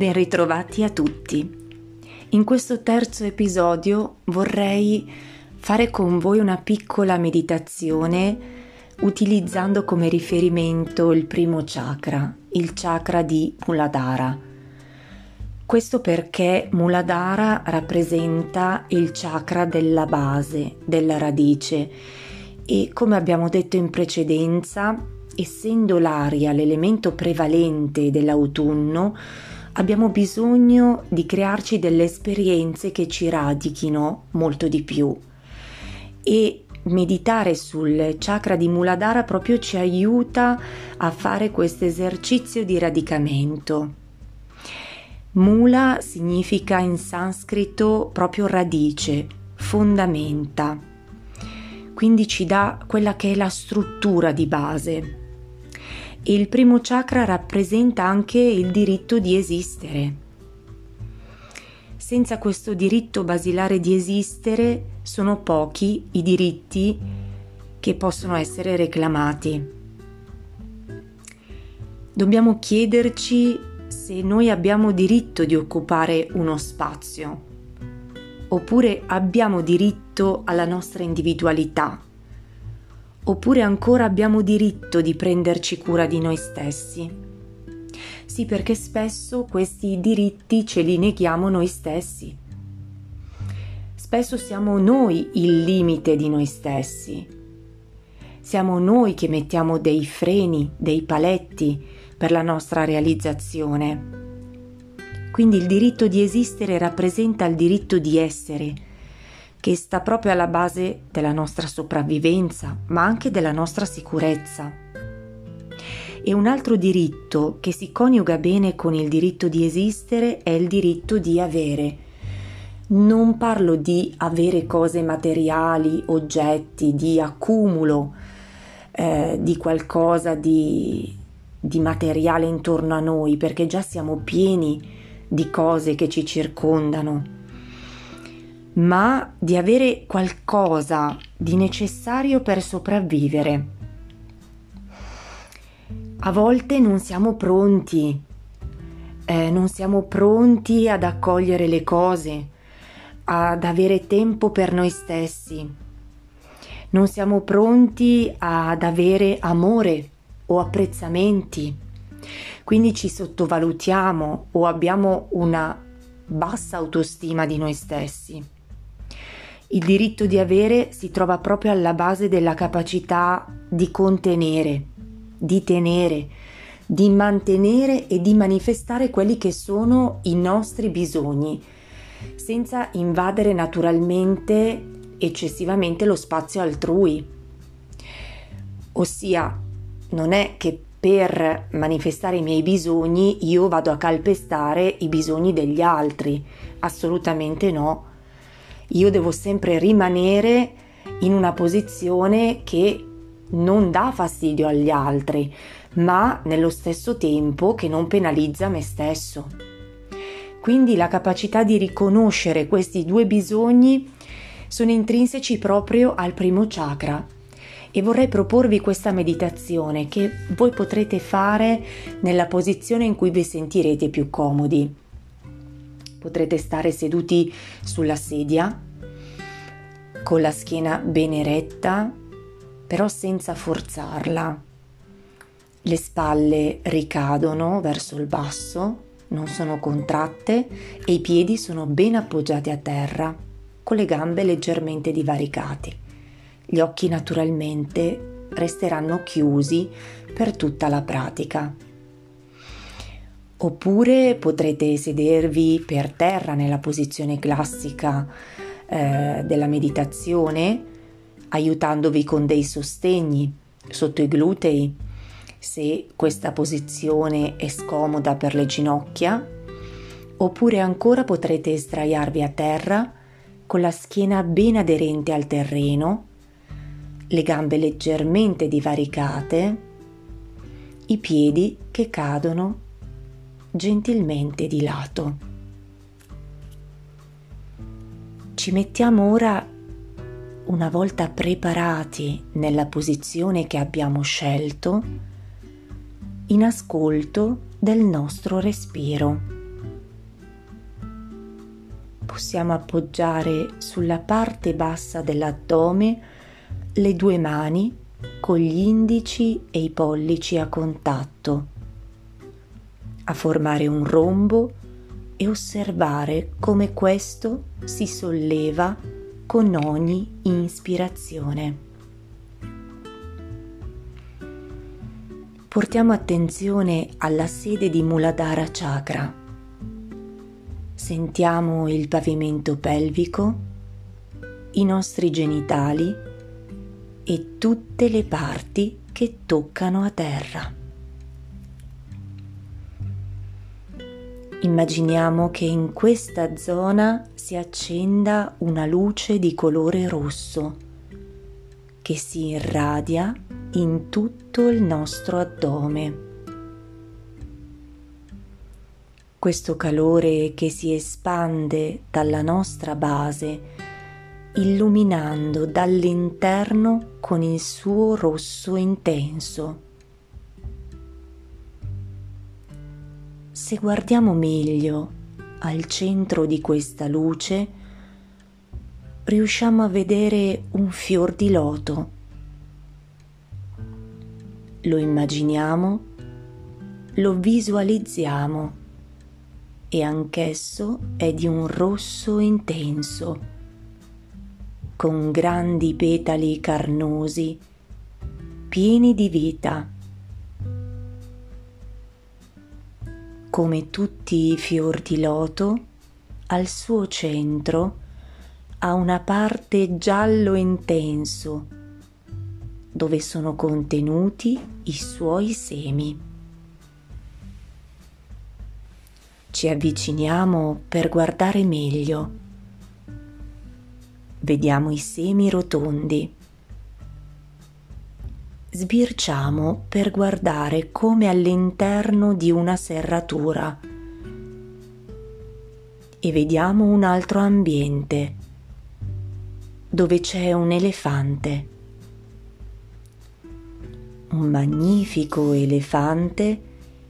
Ben ritrovati a tutti. In questo terzo episodio vorrei fare con voi una piccola meditazione utilizzando come riferimento il primo chakra, il chakra di Muladhara. Questo perché Muladhara rappresenta il chakra della base, della radice e come abbiamo detto in precedenza, essendo l'aria l'elemento prevalente dell'autunno, abbiamo bisogno di crearci delle esperienze che ci radichino molto di più. E meditare sul chakra di Muladhara proprio ci aiuta a fare questo esercizio di radicamento. Mula significa in sanscrito proprio radice, fondamenta, quindi ci dà quella che è la struttura di base il primo chakra rappresenta anche il diritto di esistere. Senza questo diritto basilare di esistere sono pochi i diritti che possono essere reclamati. Dobbiamo chiederci se noi abbiamo diritto di occupare uno spazio, oppure abbiamo diritto alla nostra individualità Oppure ancora abbiamo diritto di prenderci cura di noi stessi? Sì, perché spesso questi diritti ce li neghiamo noi stessi. Spesso siamo noi il limite di noi stessi. Siamo noi che mettiamo dei freni, dei paletti per la nostra realizzazione. Quindi il diritto di esistere rappresenta il diritto di essere, che sta proprio alla base della nostra sopravvivenza, ma anche della nostra sicurezza. E un altro diritto che si coniuga bene con il diritto di esistere è il diritto di avere. Non parlo di avere cose materiali, oggetti, di accumulo eh, di qualcosa di, di materiale intorno a noi, perché già siamo pieni di cose che ci circondano ma di avere qualcosa di necessario per sopravvivere. A volte non siamo pronti, eh, non siamo pronti ad accogliere le cose, ad avere tempo per noi stessi. Non siamo pronti ad avere amore o apprezzamenti. Quindi ci sottovalutiamo o abbiamo una bassa autostima di noi stessi. Il diritto di avere si trova proprio alla base della capacità di contenere, di tenere, di mantenere e di manifestare quelli che sono i nostri bisogni, senza invadere naturalmente eccessivamente lo spazio altrui. Ossia, non è che per manifestare i miei bisogni io vado a calpestare i bisogni degli altri, assolutamente no io devo sempre rimanere in una posizione che non dà fastidio agli altri, ma nello stesso tempo che non penalizza me stesso. Quindi la capacità di riconoscere questi due bisogni sono intrinseci proprio al primo chakra e vorrei proporvi questa meditazione che voi potrete fare nella posizione in cui vi sentirete più comodi. Potrete stare seduti sulla sedia, con la schiena ben eretta, però senza forzarla. Le spalle ricadono verso il basso, non sono contratte e i piedi sono ben appoggiati a terra, con le gambe leggermente divaricate. Gli occhi naturalmente resteranno chiusi per tutta la pratica. Oppure potrete sedervi per terra nella posizione classica eh, della meditazione, aiutandovi con dei sostegni sotto i glutei, se questa posizione è scomoda per le ginocchia, oppure ancora potrete sdraiarvi a terra con la schiena ben aderente al terreno, le gambe leggermente divaricate, i piedi che cadono gentilmente di lato. Ci mettiamo ora, una volta preparati nella posizione che abbiamo scelto, in ascolto del nostro respiro. possiamo appoggiare sulla parte bassa dell'addome le due mani con gli indici e i pollici a contatto, a formare un rombo e osservare come questo si solleva con ogni ispirazione. Portiamo attenzione alla sede di Muladhara Chakra Sentiamo il pavimento pelvico, i nostri genitali e tutte le parti che toccano a terra. Immaginiamo che in questa zona si accenda una luce di colore rosso che si irradia in tutto il nostro addome. questo calore che si espande dalla nostra base, illuminando dall'interno con il suo rosso intenso. Se guardiamo meglio al centro di questa luce, riusciamo a vedere un fior di loto. Lo immaginiamo, lo visualizziamo e anch'esso è di un rosso intenso, con grandi petali carnosi, pieni di vita. Come tutti i fior di loto, al suo centro ha una parte giallo intenso, dove sono contenuti i suoi semi. Ci avviciniamo per guardare meglio. Vediamo i semi rotondi. Sbirciamo per guardare come all'interno di una serratura e vediamo un altro ambiente dove c'è un elefante. Un magnifico elefante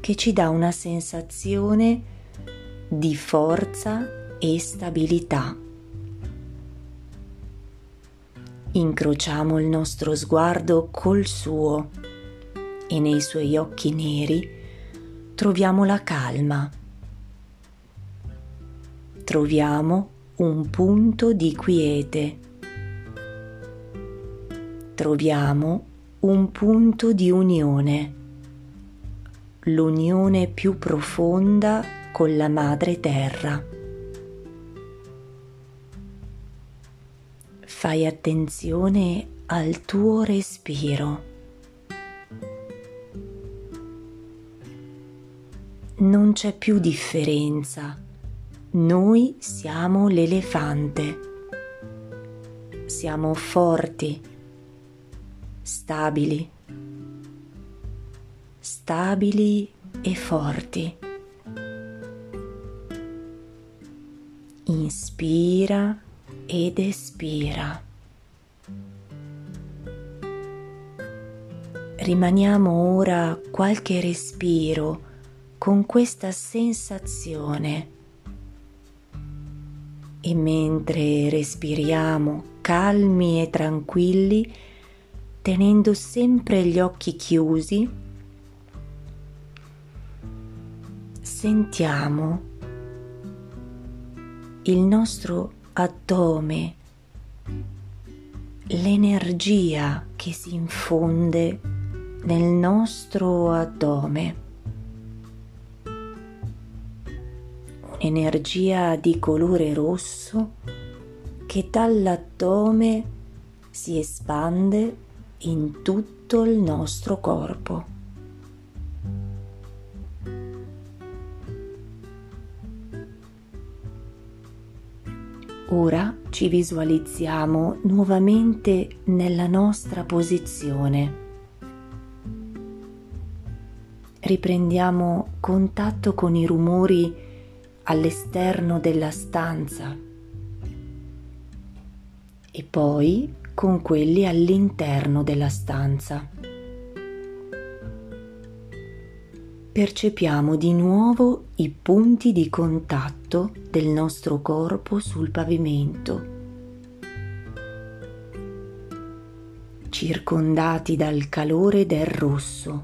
che ci dà una sensazione di forza e stabilità. Incrociamo il nostro sguardo col suo e nei suoi occhi neri troviamo la calma. Troviamo un punto di quiete. Troviamo un punto di unione, l'unione più profonda con la madre terra. Fai attenzione al tuo respiro. Non c'è più differenza. Noi siamo l'elefante. Siamo forti, stabili, stabili e forti. inspira ed espira. Rimaniamo ora qualche respiro con questa sensazione e mentre respiriamo calmi e tranquilli, tenendo sempre gli occhi chiusi, sentiamo il nostro addome, l'energia che si infonde nel nostro addome. Un'energia di colore rosso che dall'addome si espande in tutto il nostro corpo. Ora ci visualizziamo nuovamente nella nostra posizione. Riprendiamo contatto con i rumori all'esterno della stanza e poi con quelli all'interno della stanza. Percepiamo di nuovo i punti di contatto del nostro corpo sul pavimento, circondati dal calore del rosso.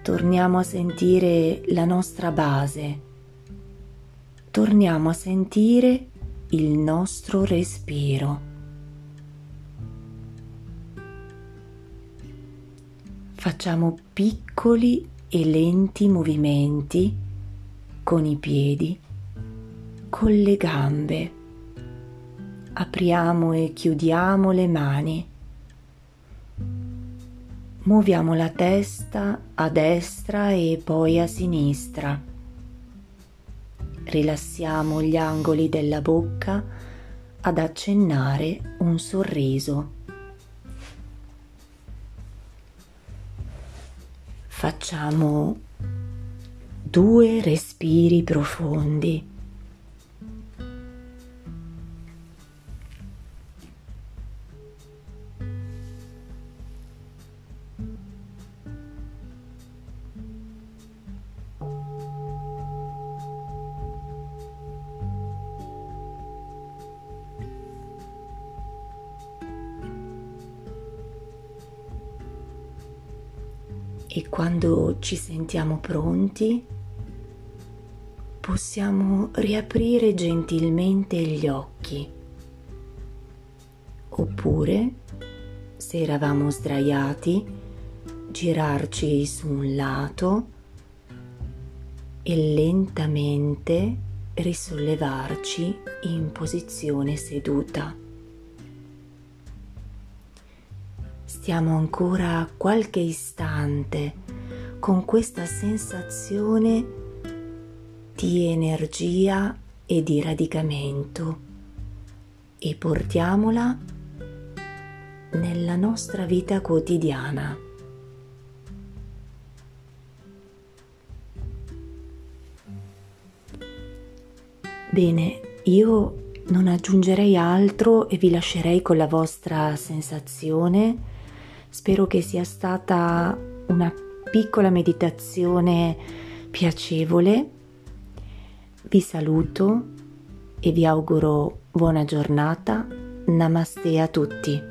Torniamo a sentire la nostra base, torniamo a sentire il nostro respiro. Facciamo piccoli e lenti movimenti con i piedi, con le gambe. Apriamo e chiudiamo le mani. Muoviamo la testa a destra e poi a sinistra. Rilassiamo gli angoli della bocca ad accennare un sorriso. Facciamo due respiri profondi. E quando ci sentiamo pronti possiamo riaprire gentilmente gli occhi oppure se eravamo sdraiati girarci su un lato e lentamente risollevarci in posizione seduta. Stiamo ancora qualche istante con questa sensazione di energia e di radicamento e portiamola nella nostra vita quotidiana. Bene, io non aggiungerei altro e vi lascerei con la vostra sensazione Spero che sia stata una piccola meditazione piacevole. Vi saluto e vi auguro buona giornata. Namaste a tutti.